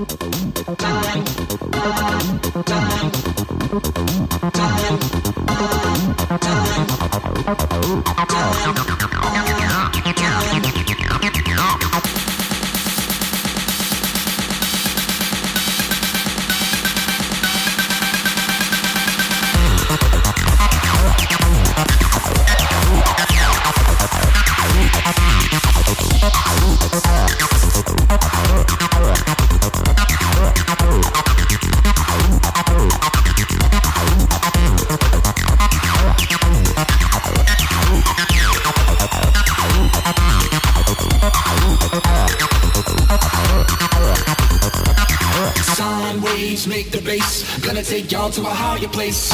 Power. To a higher place.